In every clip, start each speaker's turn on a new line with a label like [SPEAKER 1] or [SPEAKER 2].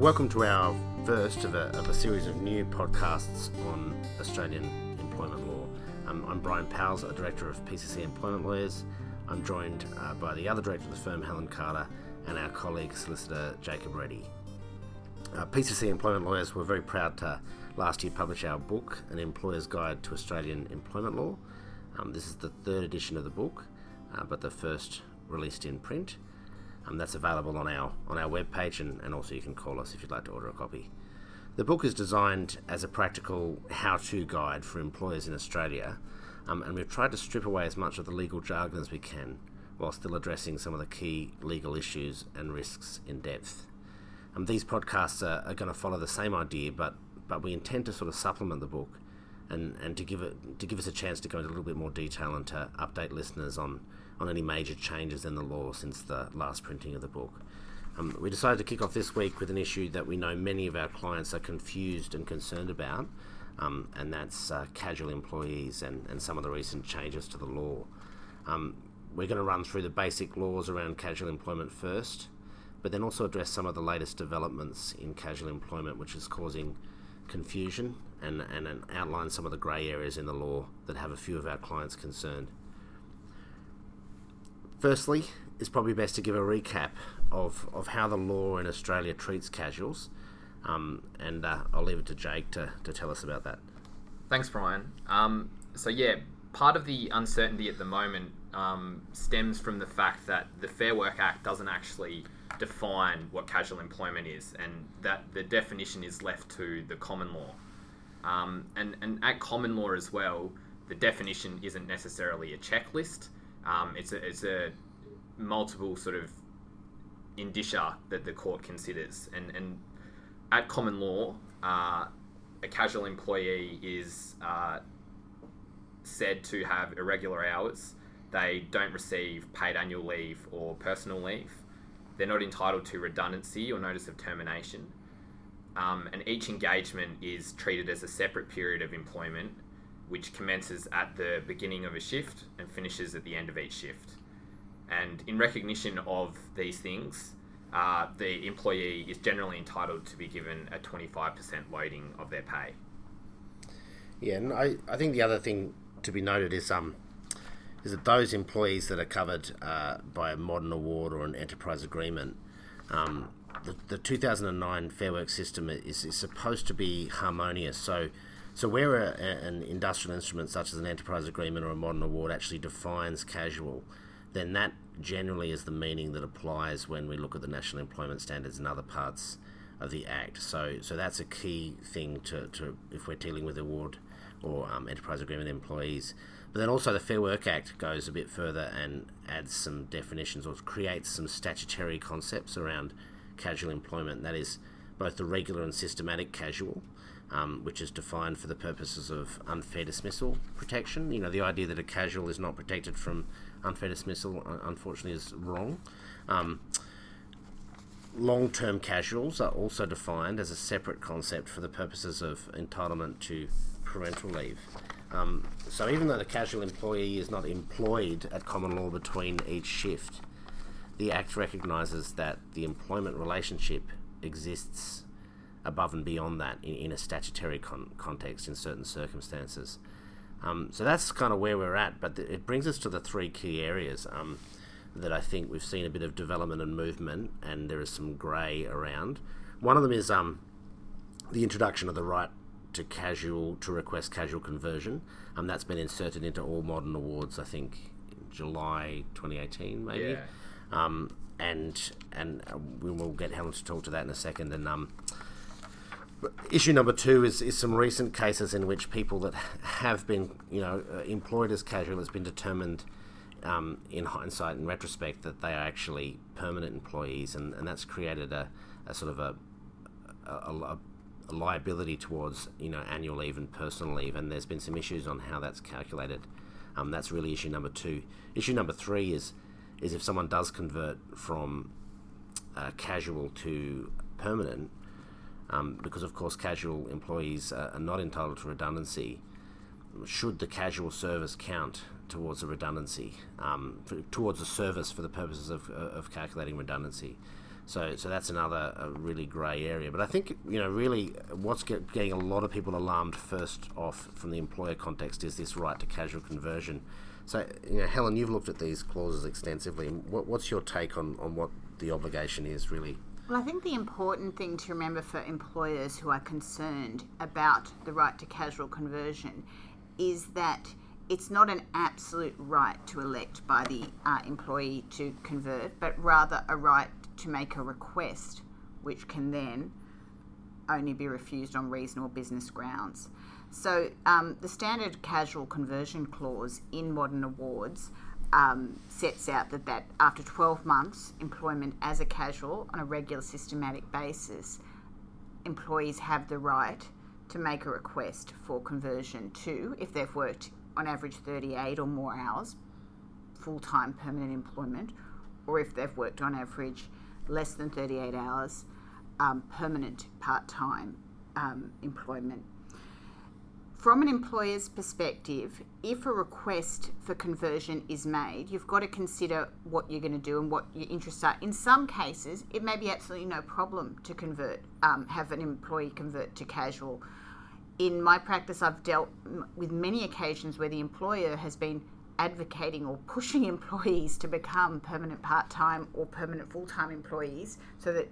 [SPEAKER 1] welcome to our first of a, of a series of new podcasts on Australian employment law. Um, I'm Brian Powles, a director of PCC Employment Lawyers. I'm joined uh, by the other director of the firm, Helen Carter, and our colleague, solicitor Jacob Reddy. Uh, PCC Employment Lawyers were very proud to last year publish our book, An Employer's Guide to Australian Employment Law. Um, this is the third edition of the book, uh, but the first released in print. Um, that's available on our on our webpage, and, and also you can call us if you'd like to order a copy. The book is designed as a practical how-to guide for employers in Australia, um, and we've tried to strip away as much of the legal jargon as we can, while still addressing some of the key legal issues and risks in depth. Um, these podcasts are, are going to follow the same idea, but but we intend to sort of supplement the book, and, and to give it to give us a chance to go into a little bit more detail and to update listeners on on any major changes in the law since the last printing of the book. Um, we decided to kick off this week with an issue that we know many of our clients are confused and concerned about, um, and that's uh, casual employees and, and some of the recent changes to the law. Um, we're going to run through the basic laws around casual employment first, but then also address some of the latest developments in casual employment, which is causing confusion and, and, and outline some of the grey areas in the law that have a few of our clients concerned. Firstly, it's probably best to give a recap of, of how the law in Australia treats casuals, um, and uh, I'll leave it to Jake to, to tell us about that.
[SPEAKER 2] Thanks, Brian. Um, so, yeah, part of the uncertainty at the moment um, stems from the fact that the Fair Work Act doesn't actually define what casual employment is, and that the definition is left to the common law. Um, and, and at common law as well, the definition isn't necessarily a checklist. Um, it's a it's a multiple sort of indicia that the court considers, and and at common law, uh, a casual employee is uh, said to have irregular hours. They don't receive paid annual leave or personal leave. They're not entitled to redundancy or notice of termination. Um, and each engagement is treated as a separate period of employment which commences at the beginning of a shift and finishes at the end of each shift. And in recognition of these things, uh, the employee is generally entitled to be given a 25% loading of their pay.
[SPEAKER 1] Yeah, and I, I think the other thing to be noted is um is that those employees that are covered uh, by a modern award or an enterprise agreement, um, the, the 2009 Fair Work system is, is supposed to be harmonious. So so, where a, an industrial instrument such as an enterprise agreement or a modern award actually defines casual, then that generally is the meaning that applies when we look at the national employment standards and other parts of the Act. So, so that's a key thing to, to if we're dealing with award or um, enterprise agreement employees. But then also the Fair Work Act goes a bit further and adds some definitions or creates some statutory concepts around casual employment. That is both the regular and systematic casual um, which is defined for the purposes of unfair dismissal protection. You know, the idea that a casual is not protected from unfair dismissal, unfortunately, is wrong. Um, Long term casuals are also defined as a separate concept for the purposes of entitlement to parental leave. Um, so, even though the casual employee is not employed at common law between each shift, the Act recognises that the employment relationship exists above and beyond that in, in a statutory con- context in certain circumstances. Um, so that's kind of where we're at, but th- it brings us to the three key areas um, that I think we've seen a bit of development and movement, and there is some grey around. One of them is um, the introduction of the right to casual to request casual conversion. Um, that's been inserted into all modern awards, I think, July 2018, maybe.
[SPEAKER 2] Yeah.
[SPEAKER 1] Um, and and uh, we will get Helen to talk to that in a second. And um, issue number two is, is some recent cases in which people that have been you know uh, employed as casual has been determined um, in hindsight and retrospect that they are actually permanent employees and, and that's created a, a sort of a, a, a, liability towards you know annual leave and personal leave and there's been some issues on how that's calculated. Um, that's really issue number two. Issue number three is is if someone does convert from uh, casual to permanent um, because of course casual employees are, not entitled to redundancy. Should the casual service count towards a redundancy, um, for, towards a service for the purposes of, of calculating redundancy? So, so that's another a really grey area. But I think you know really what's get, getting a lot of people alarmed first off from the employer context is this right to casual conversion. So, you know, Helen, you've looked at these clauses extensively. What, what's your take on, on what the obligation is really?
[SPEAKER 3] Well, I think the important thing to remember for employers who are concerned about the right to casual conversion is that it's not an absolute right to elect by the uh, employee to convert, but rather a right to make a request, which can then only be refused on reasonable business grounds. So, um, the standard casual conversion clause in modern awards um, sets out that, that after 12 months employment as a casual on a regular systematic basis, employees have the right to make a request for conversion to, if they've worked on average 38 or more hours, full time permanent employment, or if they've worked on average less than 38 hours, um, permanent part time um, employment. From an employer's perspective, if a request for conversion is made, you've got to consider what you're going to do and what your interests are. In some cases, it may be absolutely no problem to convert, um, have an employee convert to casual. In my practice, I've dealt with many occasions where the employer has been advocating or pushing employees to become permanent part time or permanent full time employees so that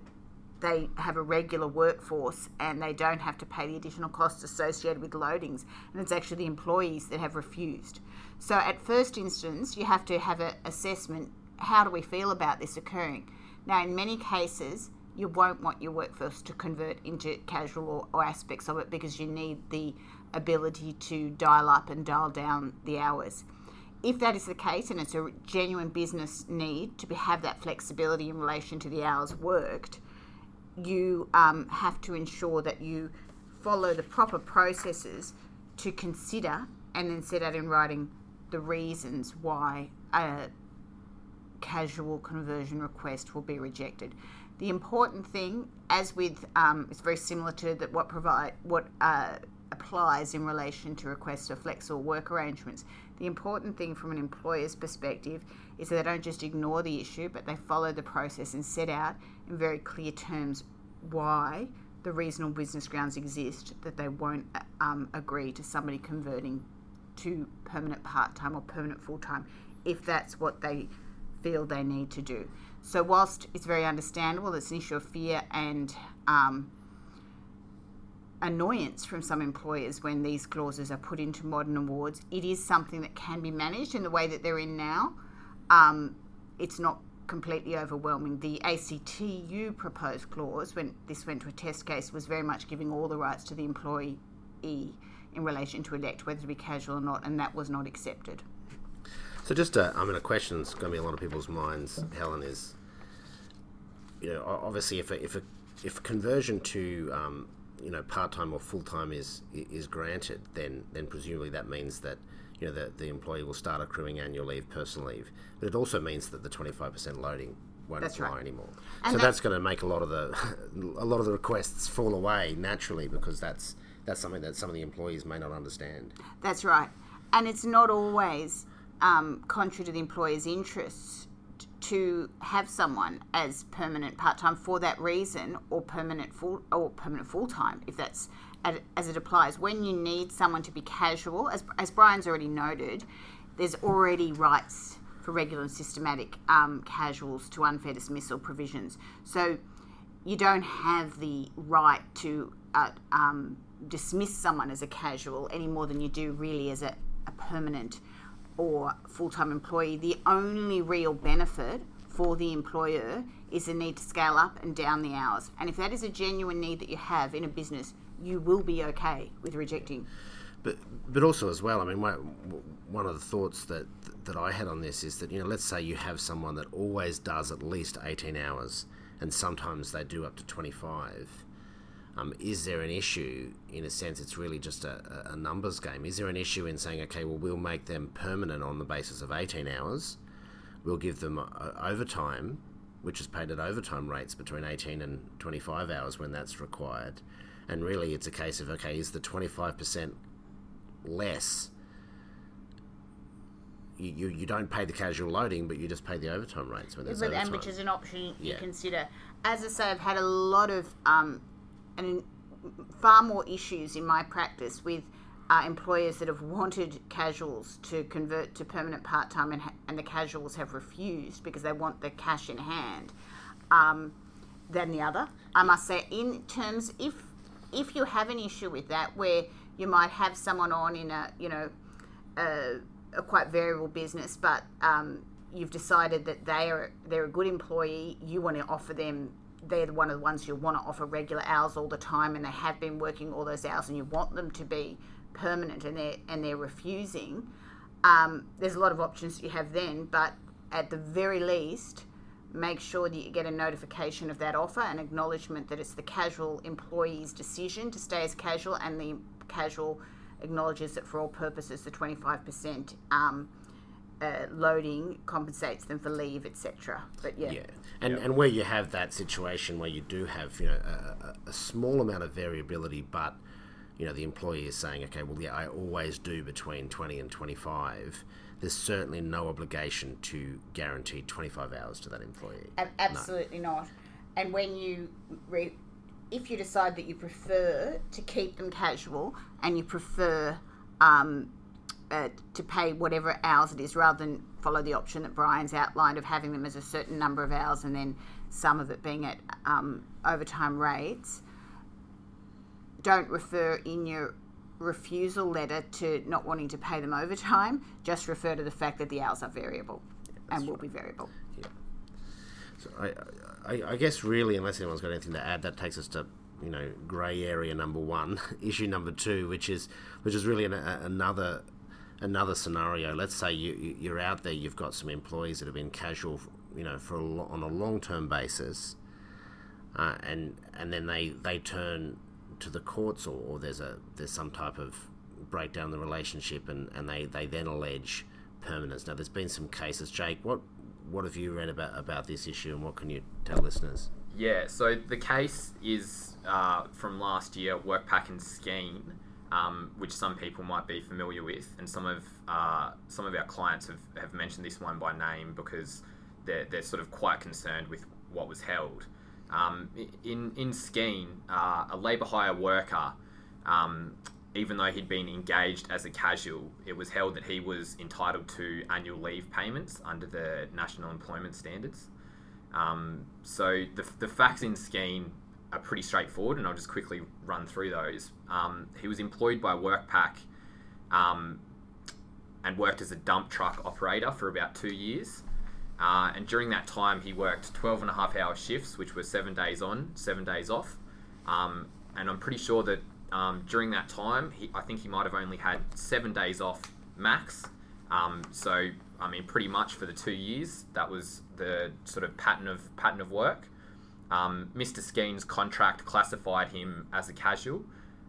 [SPEAKER 3] they have a regular workforce and they don't have to pay the additional costs associated with loadings. And it's actually the employees that have refused. So, at first instance, you have to have an assessment how do we feel about this occurring? Now, in many cases, you won't want your workforce to convert into casual or, or aspects of it because you need the ability to dial up and dial down the hours if that is the case and it's a genuine business need to be, have that flexibility in relation to the hours worked, you um, have to ensure that you follow the proper processes to consider and then set out in writing the reasons why a casual conversion request will be rejected. The important thing, as with, um, it's very similar to that what provide what uh, applies in relation to requests for flexible work arrangements. The important thing from an employer's perspective is that they don't just ignore the issue, but they follow the process and set out in very clear terms why the reasonable business grounds exist that they won't um, agree to somebody converting to permanent part time or permanent full time if that's what they feel they need to do. So, whilst it's very understandable, it's an issue of fear and um, annoyance from some employers when these clauses are put into modern awards. It is something that can be managed in the way that they're in now. Um, it's not completely overwhelming. The ACTU proposed clause, when this went to a test case, was very much giving all the rights to the employee in relation to elect whether to be casual or not, and that was not accepted.
[SPEAKER 1] So, just a, I mean, a question that's going to be a lot of people's minds, Helen, is you know, obviously, if a, if a, if conversion to um, you know part time or full time is is granted, then then presumably that means that you know the, the employee will start accruing annual leave, personal leave. But it also means that the twenty five percent loading won't
[SPEAKER 3] that's
[SPEAKER 1] apply
[SPEAKER 3] right.
[SPEAKER 1] anymore.
[SPEAKER 3] And
[SPEAKER 1] so
[SPEAKER 3] that-
[SPEAKER 1] that's going to make a lot of the a lot of the requests fall away naturally because that's that's something that some of the employees may not understand.
[SPEAKER 3] That's right. And it's not always um, contrary to the employer's interests to have someone as permanent part time for that reason, or permanent full or permanent full time if that's at- as it applies. When you need someone to be casual, as as Brian's already noted, there's already rights for regular and systematic um, casuals to unfair dismissal provisions. So you don't have the right to uh, um, dismiss someone as a casual any more than you do really as a, a permanent or full time employee. The only real benefit for the employer is the need to scale up and down the hours. And if that is a genuine need that you have in a business, you will be okay with rejecting.
[SPEAKER 1] But but also as well, I mean, one one of the thoughts that that I had on this is that you know, let's say you have someone that always does at least eighteen hours, and sometimes they do up to twenty five. Um, is there an issue? In a sense, it's really just a, a numbers game. Is there an issue in saying, okay, well, we'll make them permanent on the basis of eighteen hours, we'll give them uh, overtime, which is paid at overtime rates between eighteen and twenty five hours when that's required, and really it's a case of okay, is the twenty five percent less you, you, you don't pay the casual loading, but you just pay the overtime rates when there's
[SPEAKER 3] but,
[SPEAKER 1] overtime.
[SPEAKER 3] and which is an option you
[SPEAKER 1] Yeah.
[SPEAKER 3] consider. As I say, I've had a lot of um, and far more issues in my practice with uh, employers that have wanted casuals to convert to permanent part time, and, ha- and the casuals have refused because they want the cash in hand. Um, than the other, I must say. In terms, if if you have an issue with that, where you might have someone on in a you know a, a quite variable business, but um, you've decided that they are they're a good employee. You want to offer them. They're the one of the ones you want to offer regular hours all the time, and they have been working all those hours, and you want them to be permanent, and they're and they're refusing. Um, there's a lot of options you have then, but at the very least, make sure that you get a notification of that offer, an acknowledgement that it's the casual employee's decision to stay as casual, and the casual acknowledges that for all purposes the 25% um, uh, loading compensates them for leave, etc. But yeah,
[SPEAKER 1] Yeah, and and where you have that situation where you do have you know a, a, a small amount of variability, but you know the employee is saying, okay, well yeah, I always do between twenty and twenty five. There's certainly no obligation to guarantee twenty five hours to that employee.
[SPEAKER 3] Ab- absolutely not. And when you, re- if you decide that you prefer to keep them casual and you prefer um, uh, to pay whatever hours it is rather than follow the option that Brian's outlined of having them as a certain number of hours and then some of it being at um, overtime rates, don't refer in your refusal letter to not wanting to pay them overtime. Just refer to the fact that the hours are variable and will be variable.
[SPEAKER 1] So I, I, I guess really, unless anyone's got anything to add, that takes us to you know grey area number one, issue number two, which is which is really an, a, another another scenario. Let's say you you- you're out there, you've got some employees that have been casual, you know, for a on a long term basis, uh, and and then they they turn to the courts or, or there's a there's some type of breakdown in the relationship and, and they, they then allege permanence. Now there's been some cases, Jake. What what have you read about about this issue and what can you tell listeners?
[SPEAKER 2] Yeah, so the case is uh, from last year, WorkPac and Skene, um, which some people might be familiar with, and some of uh, some of our clients have, have mentioned this one by name because they're, they're sort of quite concerned with what was held. Um, in in Skene, uh, a labour hire worker, um, even though he'd been engaged as a casual, it was held that he was entitled to annual leave payments under the National Employment Standards. Um, so the, the facts in Skene are pretty straightforward, and I'll just quickly run through those. Um, he was employed by WorkPac um, and worked as a dump truck operator for about two years. Uh, and during that time, he worked 12 and a half hour shifts, which were seven days on, seven days off. Um, and I'm pretty sure that um, during that time, he, I think he might have only had seven days off max. Um, so, I mean, pretty much for the two years, that was the sort of pattern of pattern of work. Um, Mr. Skene's contract classified him as a casual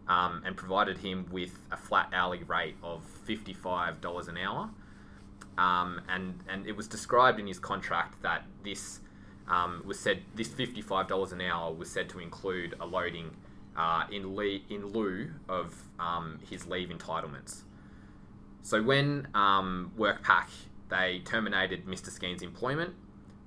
[SPEAKER 2] um, and provided him with a flat hourly rate of $55 an hour. Um, and, and it was described in his contract that this um, was said, this $55 an hour was said to include a loading uh, in, le- in lieu of um, his leave entitlements. So when um, WorkPac they terminated Mr. Skene's employment,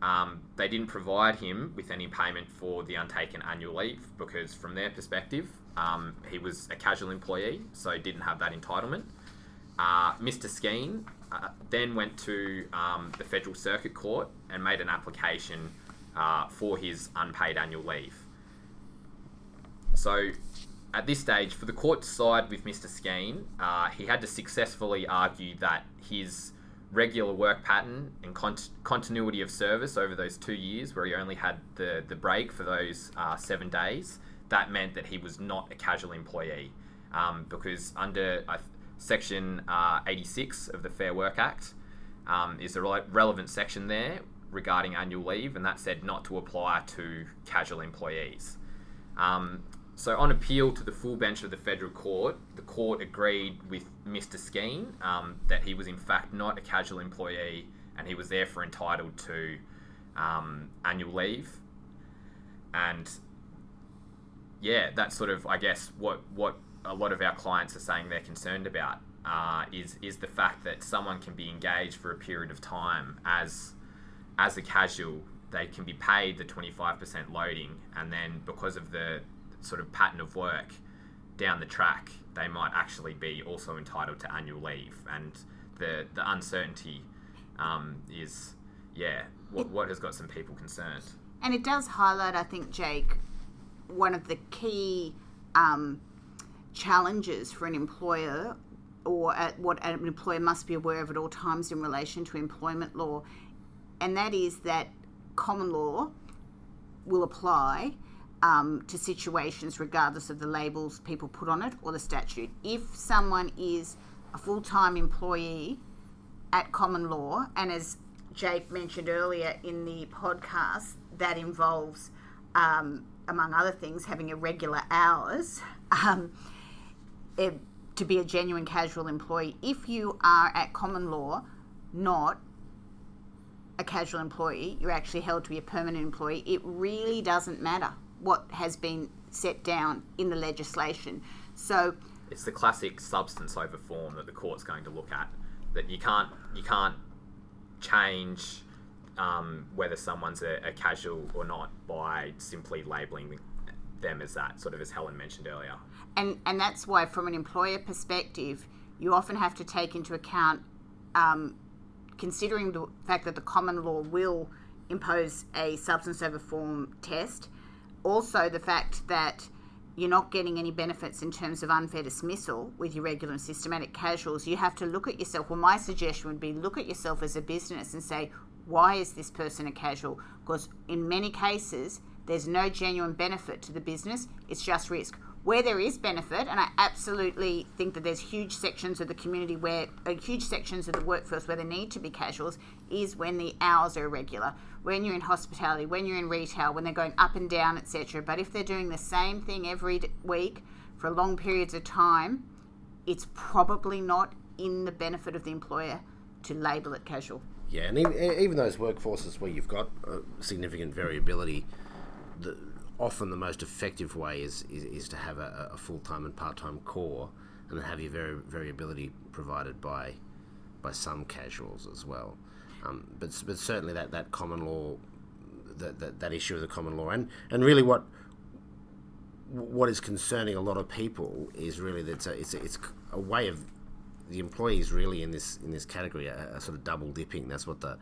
[SPEAKER 2] um, they didn't provide him with any payment for the untaken annual leave because, from their perspective, um, he was a casual employee, so didn't have that entitlement. Uh, Mr. Skene uh, then went to um, the Federal Circuit Court and made an application uh, for his unpaid annual leave. So, at this stage, for the court to side with Mr. Skene, uh, he had to successfully argue that his regular work pattern and cont- continuity of service over those two years, where he only had the, the break for those uh, seven days, that meant that he was not a casual employee. Um, because under uh, Section uh, 86 of the Fair Work Act um, is a rele- relevant section there regarding annual leave, and that said not to apply to casual employees. Um, so, on appeal to the full bench of the federal court, the court agreed with Mr. Skene um, that he was in fact not a casual employee and he was therefore entitled to um, annual leave. And yeah, that's sort of, I guess, what, what a lot of our clients are saying they're concerned about. uh, is is the fact that someone can be engaged for a period of time as as a casual. They can be paid the twenty five percent loading, and then because of the sort of pattern of work down the track, they might actually be also entitled to annual leave, and the the uncertainty um, is yeah what, what has got some people concerned.
[SPEAKER 3] And it does highlight, I think, Jake, one of the key um, challenges for an employer or at what an employer must be aware of at all times in relation to employment law, and that is that common law will apply um, to situations regardless of the labels people put on it or the statute. If someone is a full time employee at common law, and as Jake mentioned earlier in the podcast, that involves, um, among other things, having irregular hours. Um, it, to be a genuine casual employee, if you are at common law, not a casual employee, you're actually held to be a permanent employee, it really doesn't matter what has been set down in the legislation. So
[SPEAKER 2] it's the classic substance over form that the court's going to look at. That you can't you can't change um, whether someone's a, a, casual or not by simply labelling them as that, sort of as Helen mentioned earlier.
[SPEAKER 3] And and that's why, from an employer perspective, you often have to take into account, um, considering the fact that the common law will impose a substance over form test, also the fact that you're not getting any benefits in terms of unfair dismissal with your regular and systematic casuals, you have to look at yourself. Well, my suggestion would be look at yourself as a business and say, why is this person a casual? Because in many cases, there's no genuine benefit to the business, it's just risk. Where there is benefit, and I absolutely think that there's huge sections of the community where, uh, huge sections of the workforce where there need to be casuals, is when the hours are irregular, when you're in hospitality, when you're in retail, when they're going up and down, etc. But if they're doing the same thing every week for long periods of time, it's probably not in the benefit of the employer to label it casual.
[SPEAKER 1] Yeah, and even those workforces where you've got significant variability, the, often the most effective way is, is, is to have a, a full time and part time core, and then have your vari- variability provided by by some casuals as well. Um, but but certainly that, that common law, that, that that issue of the common law, and and really what what is concerning a lot of people is really that it's a, it's a, it's a way of the employees really in this in this category are, are sort of double dipping. That's what the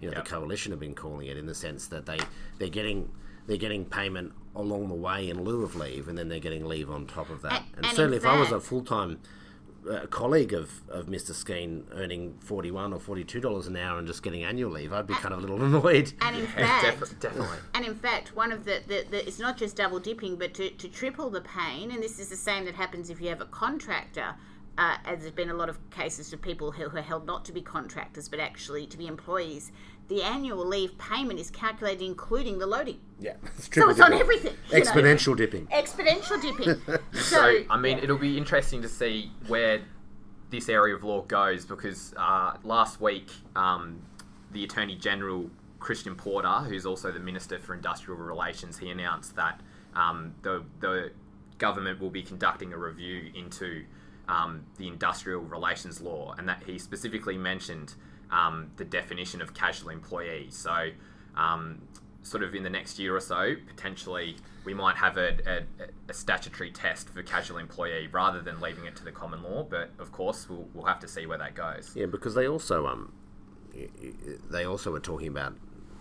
[SPEAKER 1] you know yep. the coalition have been calling it in the sense that they they're getting they're getting payment along the way in lieu of leave, and then they're getting leave on top of that. And, and, and certainly, if I was a full time uh, colleague of, of Mr. Skene earning forty one or forty two dollars an hour and just getting annual leave, I'd be kind of a little annoyed.
[SPEAKER 3] And in fact, Def- definitely. And in fact, one of the, the, the, it's not just double dipping, but to, to triple the pain. And this is the same that happens if you have a contractor uh, as there's been a lot of cases of people who, who are held not to be contractors but actually to be employees, the annual leave payment is calculated including the loading.
[SPEAKER 1] Yeah,
[SPEAKER 3] it's so it's dipping. on everything.
[SPEAKER 1] Exponential know. dipping.
[SPEAKER 3] Exponential dipping.
[SPEAKER 2] so, so, I mean, it'll be interesting to see where this area of law goes because uh, last week um, the Attorney General Christian Porter, who's also the Minister for Industrial Relations, he announced that um, the the government will be conducting a review into um, the industrial relations law, and that he specifically mentioned um, the definition of casual employee. So, um, sort of in the next year or so, potentially we might have a, a, a, statutory test for casual employee rather than leaving it to the common law. But of course, we'll, we'll have to see where that goes.
[SPEAKER 1] Yeah, because they also um, they also were talking about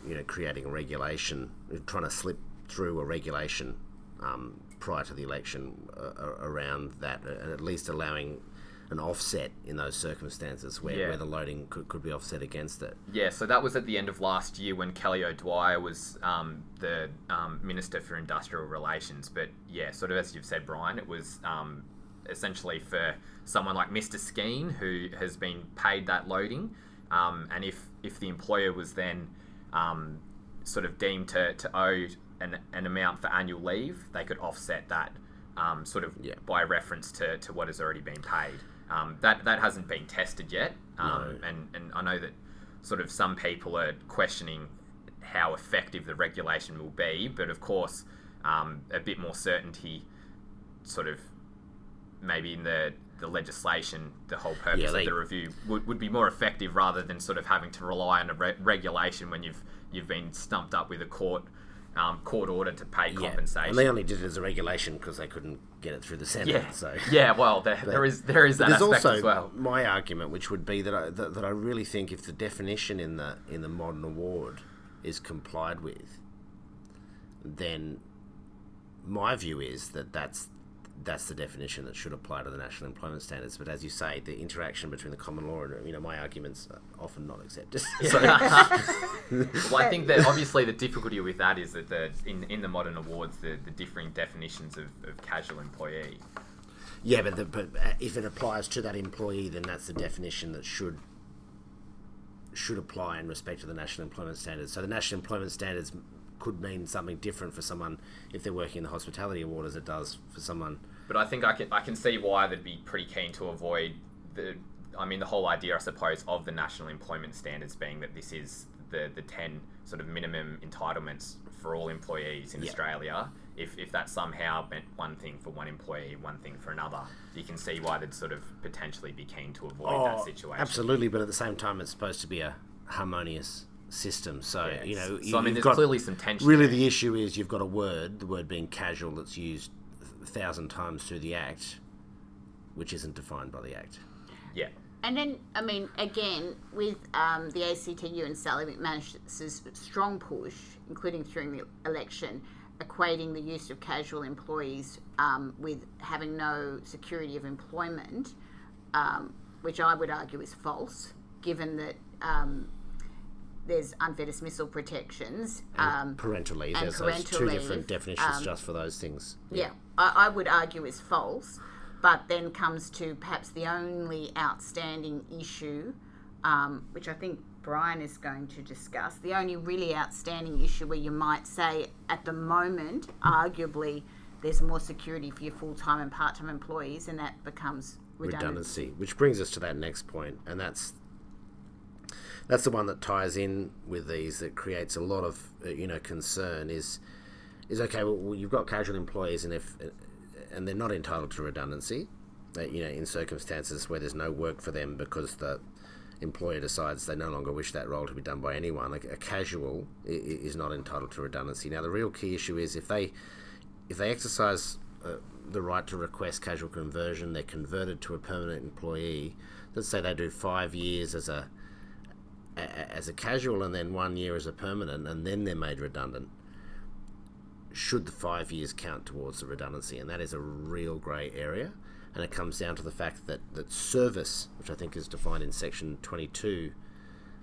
[SPEAKER 1] you know creating a regulation, trying to slip through a regulation um, prior to the election uh, around that, and at least allowing an offset in those circumstances where, yeah. where the loading could, could be offset against it.
[SPEAKER 2] Yeah, so that was at the end of last year when Kelly O'Dwyer was um, the um, Minister for Industrial Relations. But yeah, sort of as you've said, Brian, it was um, essentially for someone like Mr. Skene who has been paid that loading. Um, and if, if the employer was then um, sort of deemed to, to owe an, an amount for annual leave, they could offset that um, sort of yeah. by reference to, to what has already been paid. Um, that that hasn't been tested yet, um, no. and and I know that sort of some people are questioning how effective the regulation will be, but of course, um, a bit more certainty, sort of maybe in the the legislation, the whole purpose
[SPEAKER 1] Yeah, they-
[SPEAKER 2] of the review would, would be more effective rather than sort of having to rely on a re- regulation when you've you've been stumped up with a court um, court order to pay
[SPEAKER 1] Yeah.
[SPEAKER 2] compensation.
[SPEAKER 1] And they only did it as a regulation because they couldn't get it through the Senate.
[SPEAKER 2] yeah,
[SPEAKER 1] So
[SPEAKER 2] yeah. Well, there, there is there is that
[SPEAKER 1] There's
[SPEAKER 2] aspect
[SPEAKER 1] also
[SPEAKER 2] as well.
[SPEAKER 1] my argument, which would be that I, that, that I really think if the definition in the in the modern award is complied with, then my view is that that's that's the definition that should apply to the national employment standards. But as you say, the interaction between the common law and you know my arguments are often not accepted. So,
[SPEAKER 2] well, I think that obviously the difficulty with that is that the in, in the modern awards the, the differing definitions of, of casual employee.
[SPEAKER 1] yeah, but, the, but uh, if it applies to that employee, then that's the definition that should should apply in respect to the national employment standards. So the national employment standards could mean something different for someone if they're working in the hospitality award as it does for someone.
[SPEAKER 2] But I think I can I can see why they'd be pretty keen to avoid the. I mean, the whole idea, I suppose, of the national employment standards being that this is the the ten sort of minimum entitlements for all employees in
[SPEAKER 1] Yeah.
[SPEAKER 2] Australia. If if that somehow meant one thing for one employee, one thing for another, you can see why they'd sort of potentially be keen to avoid that oh, situation.
[SPEAKER 1] Oh, absolutely, but at the same time, it's supposed to be a harmonious system. So
[SPEAKER 2] Yeah,
[SPEAKER 1] you know,
[SPEAKER 2] so,
[SPEAKER 1] you,
[SPEAKER 2] I mean,
[SPEAKER 1] you've
[SPEAKER 2] there's
[SPEAKER 1] got-
[SPEAKER 2] clearly some tension.
[SPEAKER 1] Really,
[SPEAKER 2] there.
[SPEAKER 1] the issue is you've got a word, the word being casual, that's used a thousand times through the Act, which isn't defined by the Act.
[SPEAKER 2] yeah.
[SPEAKER 3] And then, I mean, again, with um, the ACTU and Sally McManus's strong push, including during the election, equating the use of casual employees um, with having no security of employment, um, which I would argue is false, given that um, there's unfair dismissal protections. Um,
[SPEAKER 1] Parental leave,
[SPEAKER 3] and
[SPEAKER 1] there's those
[SPEAKER 3] parental
[SPEAKER 1] two
[SPEAKER 3] leave,
[SPEAKER 1] different definitions
[SPEAKER 3] um,
[SPEAKER 1] just for those things.
[SPEAKER 3] yeah, I, I would argue is false, but then comes to perhaps the only outstanding issue, um, which I think Brian is going to discuss. The only really outstanding issue where you might say at the moment, arguably, there's more security for your full time and part time employees, and that becomes redundant.
[SPEAKER 1] redundancy, which brings us to that next point, and that's that's the one that ties in with these that creates a lot of uh, you know concern. Is is okay? Well, you've got casual employees, and if and they're not entitled to redundancy, uh, you know, in circumstances where there's no work for them because the employer decides they no longer wish that role to be done by anyone. Like a casual is not entitled to redundancy. Now, the real key issue is if they if they exercise uh, the right to request casual conversion, they're converted to a permanent employee. Let's say they do five years as a, as a casual and then one year as a permanent, and then they're made redundant. Should the five years count towards the redundancy? And that is a real grey area. And it comes down to the fact that, that service, which I think is defined in section 22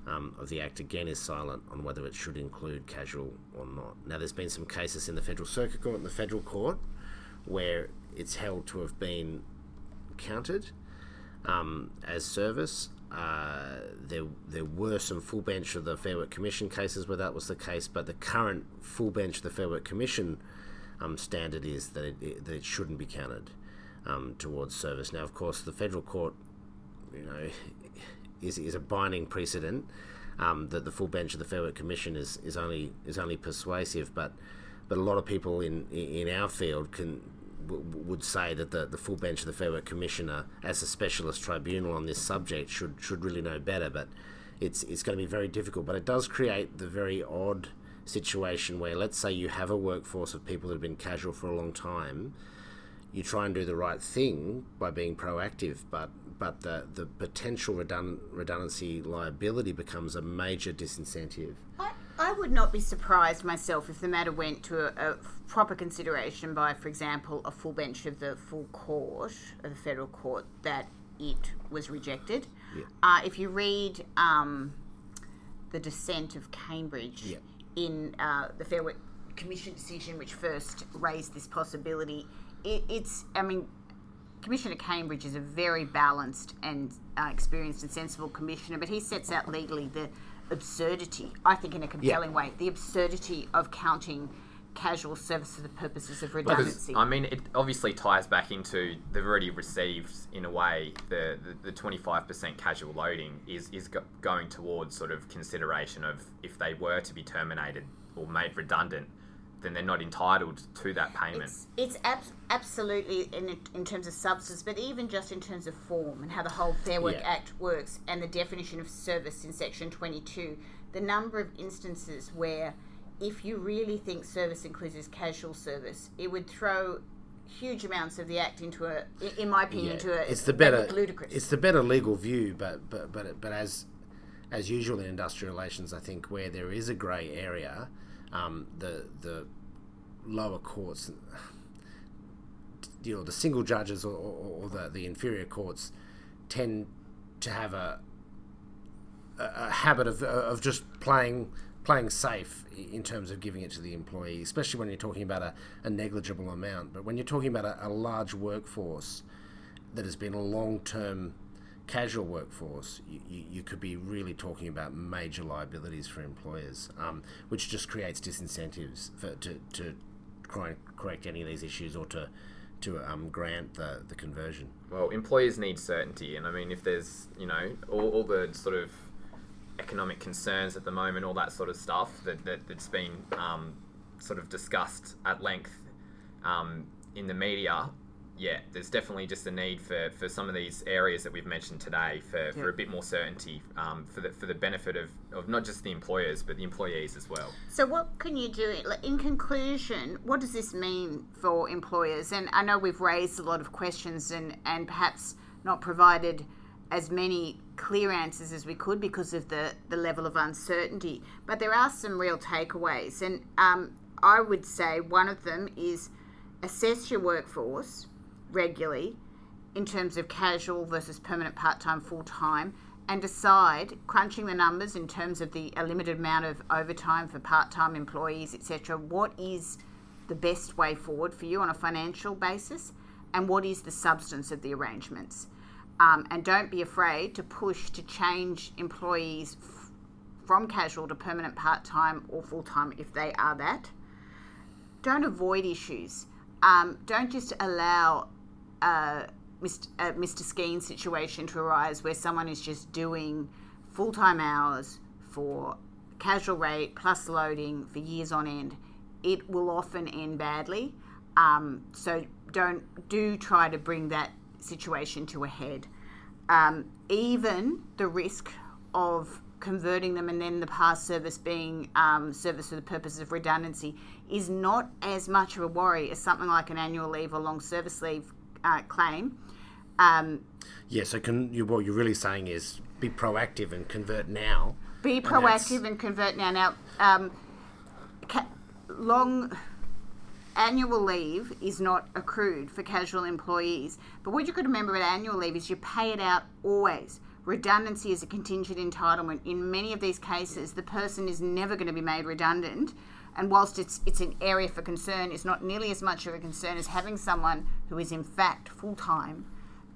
[SPEAKER 1] um, of the Act, again is silent on whether it should include casual or not. Now, there's been some cases in the Federal Circuit Court and the Federal Court where it's held to have been counted um, as service. Uh, there, there were some full bench of the Fair Work Commission cases where that was the case, but the current full bench of the Fair Work Commission um, standard is that it, it, that it shouldn't be counted um, towards service. Now, of course, the federal court, you know, is, is a binding precedent um, that the full bench of the Fair Work Commission is, is only is only persuasive, but but a lot of people in in our field can w- would say that the, the full bench of the Fair Work Commissioner, as a specialist tribunal on this subject, should should really know better. But it's it's going to be very difficult. But it does create the very odd situation where, let's say, you have a workforce of people that have been casual for a long time. You try and do the right thing by being proactive, but but the, the potential redundant, redundancy liability becomes a major disincentive.
[SPEAKER 3] I, I would not be surprised myself if the matter went to a, a proper consideration by, for example, a full bench of the full court, of the federal court, that it was rejected.
[SPEAKER 1] Yeah.
[SPEAKER 3] Uh, if you read um, the dissent of Cambridge
[SPEAKER 1] Yeah.
[SPEAKER 3] in uh, the Fair Work Commission decision, which first raised this possibility, it, it's, I mean, Commissioner Cambridge is a very balanced and uh, experienced and sensible commissioner, but he sets out legally the absurdity, I think in a compelling way, the absurdity of counting casual service for the purposes of
[SPEAKER 2] Because
[SPEAKER 3] redundancy.
[SPEAKER 2] I mean, it obviously ties back into they've already received, in a way, the the twenty five percent casual loading is is go- going towards sort of consideration of if they were to be terminated or made redundant, then they're not entitled to that payment.
[SPEAKER 3] It's, it's ab- absolutely in, in terms of substance, but even just in terms of form and how the whole Fair Work
[SPEAKER 1] Yeah.
[SPEAKER 3] Act works and the definition of service in Section 22, the number of instances where if you really think service includes casual service, it would throw huge amounts of the act into a, i- in my opinion,
[SPEAKER 1] Yeah,
[SPEAKER 3] into a
[SPEAKER 1] it's the better
[SPEAKER 3] ludicrous.
[SPEAKER 1] it's the better legal view but but but but as as usual in industrial relations i think where there is a grey area um, the the lower courts you know the single judges or, or, or the, the inferior courts tend to have a a, habit of, of just playing playing safe in terms of giving it to the employee, especially when you're talking about a, a negligible amount. But when you're talking about a, a large workforce that has been a long term casual workforce, you, you, could be really talking about major liabilities for employers, um, which just creates disincentives for, to, to try and correct any of these issues or to to um, grant the, the conversion.
[SPEAKER 2] Well, employers need certainty, and I mean, if there's you know all, all the sort of economic concerns at the moment, all that sort of stuff that, that that's been um, sort of discussed at length um, in the media. Yeah, there's definitely just a need for, for some of these areas that we've mentioned today for, for
[SPEAKER 3] Yeah.
[SPEAKER 2] a bit more certainty um, for the for the benefit of, of not just the employers but the employees as well.
[SPEAKER 3] So, what can you do? In conclusion, what does this mean for employers? And I know we've raised a lot of questions and, and perhaps not provided as many clear answers as we could because of the, the level of uncertainty. But there are some real takeaways. And um, I would say one of them is assess your workforce regularly in terms of casual versus permanent part time, full time, and decide, crunching the numbers in terms of the a limited amount of overtime for part time employees, etc., what is the best way forward for you on a financial basis, and what is the substance of the arrangements. Um, and don't be afraid to push to change employees from casual to permanent part time or full time if they are that don't avoid issues. Um, don't just allow Mr. Uh, Mr. Skene situation to arise where someone is just doing full time hours for casual rate plus loading for years on end. It will often end badly. Um, so don't do try to bring that situation to a head. Um, even the risk of converting them and then the past service being um, service for the purposes of redundancy is not as much of a worry as something like an annual leave or long service leave uh, claim. Um,
[SPEAKER 1] Yeah, so can you, what you're really saying is be proactive and convert now.
[SPEAKER 3] be proactive and convert now. Now, um, ca- long annual leave is not accrued for casual employees, but what you've got to remember about annual leave is you pay it out always. Redundancy is a contingent entitlement. In many of these cases, the person is never going to be made redundant. And whilst it's it's an area for concern, it's not nearly as much of a concern as having someone who is in fact full time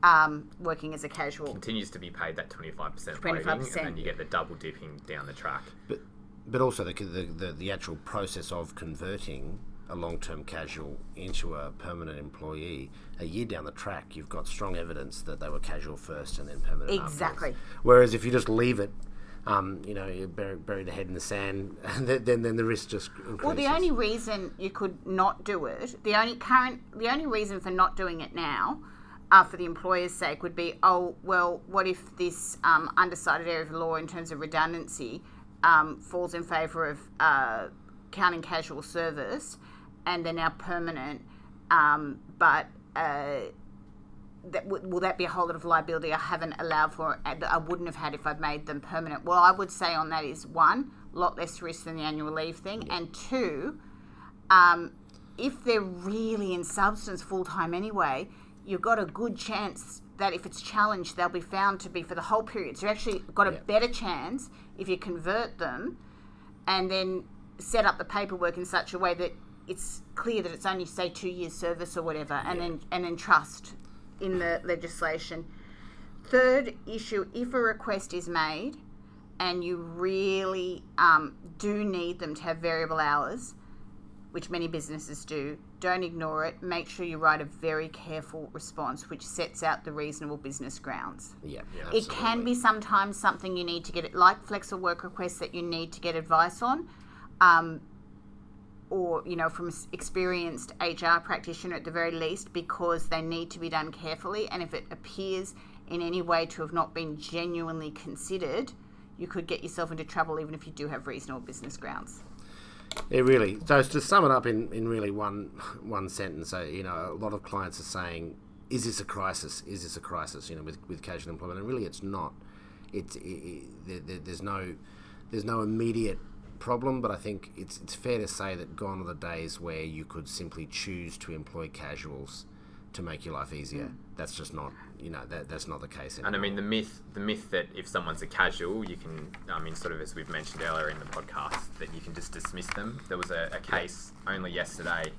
[SPEAKER 3] um, working as a casual.
[SPEAKER 2] Continues to be paid that 25% loading,
[SPEAKER 3] 25%.
[SPEAKER 2] and then you get the double dipping down the track.
[SPEAKER 1] But but also the the, the, the actual process of converting a long term casual into a permanent employee, a year down the track, you've got strong evidence that they were casual first and then permanent. afterwards.
[SPEAKER 3] Exactly.
[SPEAKER 1] Whereas if you just leave it, um, you know, you bury, bury the head in the sand, then then, then the risk just increases.
[SPEAKER 3] Well, the only reason you could not do it, the only current, the only reason for not doing it now, uh, for the employer's sake, would be, oh, well, what if this um, undecided area of law in terms of redundancy um, falls in favour of uh, counting casual service, and they're now permanent, um, but. Uh, that w- will that be a whole lot of liability I haven't allowed for uh, that I wouldn't have had if I'd made them permanent? Well, I would say on that is one, a lot less risk than the annual leave thing, and two, um, if they're really in substance full time anyway, you've got a good chance that if it's challenged, they'll be found to be for the whole period. So you actually got a
[SPEAKER 1] Yeah.
[SPEAKER 3] better chance if you convert them and then set up the paperwork in such a way that it's clear that it's only say two years service or whatever, and then and then trust in the legislation. Third issue: if a request is made and you really um, do need them to have variable hours, which many businesses do, don't ignore it. Make sure you write a very careful response which sets out the reasonable business grounds.
[SPEAKER 1] yeah,
[SPEAKER 3] It can be sometimes something you need to get, it like flexible work requests that you need to get advice on, um, or you know from experienced HR practitioner at the very least because they need to be done carefully and if it appears in any way to have not been genuinely considered you could get yourself into trouble even if you do have reasonable business grounds.
[SPEAKER 1] Yeah, really. So to sum it up in, in really one one sentence, so, you know, a lot of clients are saying, "Is this a crisis? Is this a crisis?" You know, with, with casual employment, and really, it's not. It's it, it, there, there's no there's no immediate problem, but I think it's it's fair to say that gone are the days where you could simply choose to employ casuals to make your life easier. That's just not you know that that's not the case anymore.
[SPEAKER 2] And I mean the myth, the myth that if someone's a casual, you can, I mean, sort of as we've mentioned earlier in the podcast, that you can just dismiss them. There was a, a case only yesterday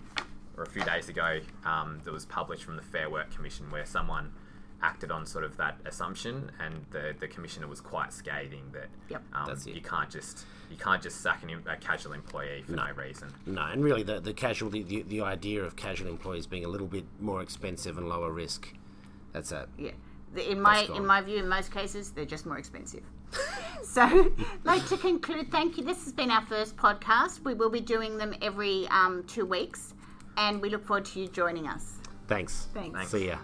[SPEAKER 2] or a few days ago um, that was published from the Fair Work Commission where someone acted on sort of that assumption, and the, the commissioner was quite scathing that
[SPEAKER 3] Yep.
[SPEAKER 2] um,
[SPEAKER 1] That's
[SPEAKER 2] you can't just you can't just sack an, a casual employee for no, reason.
[SPEAKER 1] No, and really the, the casual the, the, the idea of casual employees being a little bit more expensive and lower risk. That's it.
[SPEAKER 3] Yeah. In my in my view, in most cases, they're just more expensive. so, like to conclude, thank you. This has been our first podcast. We will be doing them every um, two weeks, and we look forward to you joining us.
[SPEAKER 1] Thanks.
[SPEAKER 3] Thanks.
[SPEAKER 1] See ya.